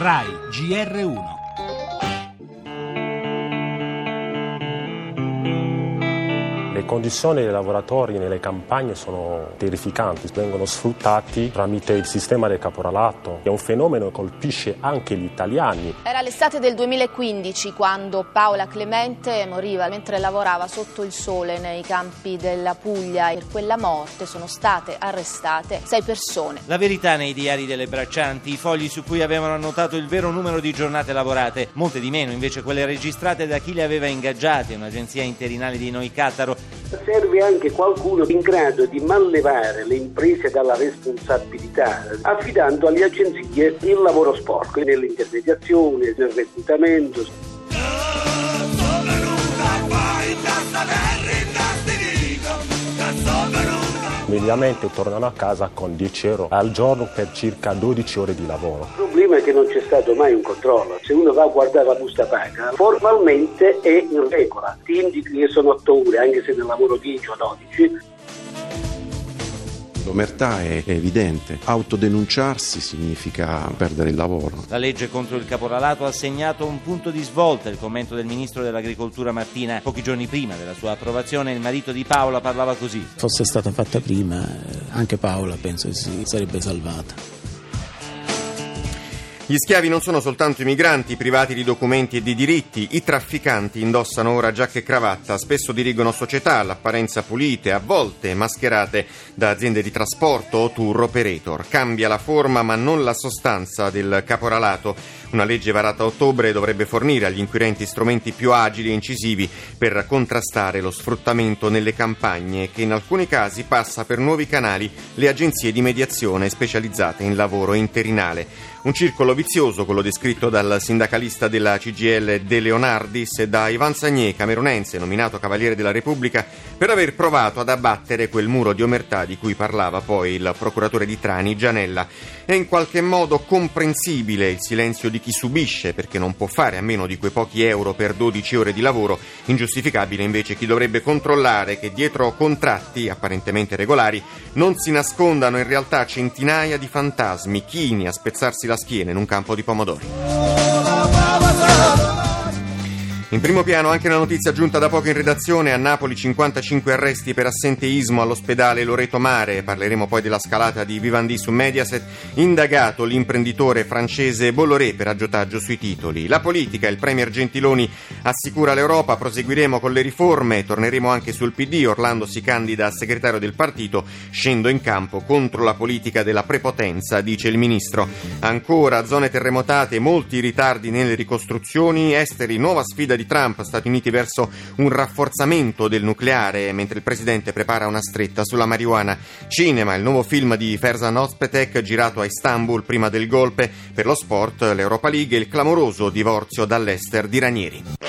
RAI GR1 Le condizioni dei lavoratori nelle campagne sono terrificanti, vengono sfruttati tramite il sistema del caporalato. È un fenomeno che colpisce anche gli italiani. Era l'estate del 2015 quando Paola Clemente moriva mentre lavorava sotto il sole nei campi della Puglia. Per quella morte sono state arrestate sei persone. La verità nei diari delle braccianti, i fogli su cui avevano annotato il vero numero di giornate lavorate, molte di meno invece quelle registrate da chi le aveva ingaggiate, un'agenzia interinale di Noicattaro Serve anche qualcuno in grado di mallevare le imprese dalla responsabilità, affidando alle agenzie il lavoro sporco nell'intermediazione, nel reclutamento. Mediamente tornano a casa con 10 euro al giorno per circa 12 ore di lavoro. Il problema è che non c'è stato mai un controllo. Se uno va a guardare la busta paga, formalmente è in regola. Ti indichi che sono 8 ore, anche se ne lavoro 10 o 12, L'omertà è evidente, autodenunciarsi significa perdere il lavoro. La legge contro il caporalato ha segnato un punto di svolta, il commento del ministro dell'agricoltura Martina. Pochi giorni prima della sua approvazione il marito di Paola parlava così. Fosse stata fatta prima, eh, anche Paola penso si sarebbe salvata. Gli schiavi non sono soltanto i migranti privati di documenti e di diritti, i trafficanti indossano ora giacche e cravatta, spesso dirigono società all'apparenza pulite, a volte mascherate da aziende di trasporto o tour operator. Cambia la forma ma non la sostanza del caporalato. Una legge varata a ottobre dovrebbe fornire agli inquirenti strumenti più agili e incisivi per contrastare lo sfruttamento nelle campagne che in alcuni casi passa per nuovi canali le agenzie di mediazione specializzate in lavoro interinale. Un circolo vizioso, quello descritto dal sindacalista della CGL De Leonardis e da Ivan Sagné, camerunense, nominato Cavaliere della Repubblica, per aver provato ad abbattere quel muro di omertà di cui parlava poi il procuratore di Trani, Gianella. È in qualche modo comprensibile il silenzio di chi subisce, perché non può fare a meno di quei pochi euro per 12 ore di lavoro, ingiustificabile invece chi dovrebbe controllare che dietro contratti apparentemente regolari non si nascondano in realtà centinaia di fantasmi, chini a spezzarsi la schiena in un campo di pomodori. In primo piano anche la notizia giunta da poco in redazione, a Napoli 55 arresti per assenteismo all'ospedale Loreto Mare, parleremo poi della scalata di Vivendi su Mediaset, indagato l'imprenditore francese Bolloré per aggiotaggio sui titoli. La politica, il premier Gentiloni assicura l'Europa, proseguiremo con le riforme, torneremo anche sul PD, Orlando si candida a segretario del partito, scendo in campo contro la politica della prepotenza, dice il ministro. Ancora zone terremotate, molti ritardi nelle ricostruzioni, esteri, nuova sfida di di Trump, Stati Uniti verso un rafforzamento del nucleare, mentre il presidente prepara una stretta sulla marijuana. Cinema, il nuovo film di Ferzan Ozpetek girato a Istanbul prima del golpe. Per lo sport, l'Europa League e il clamoroso divorzio dall'Ester di Ranieri.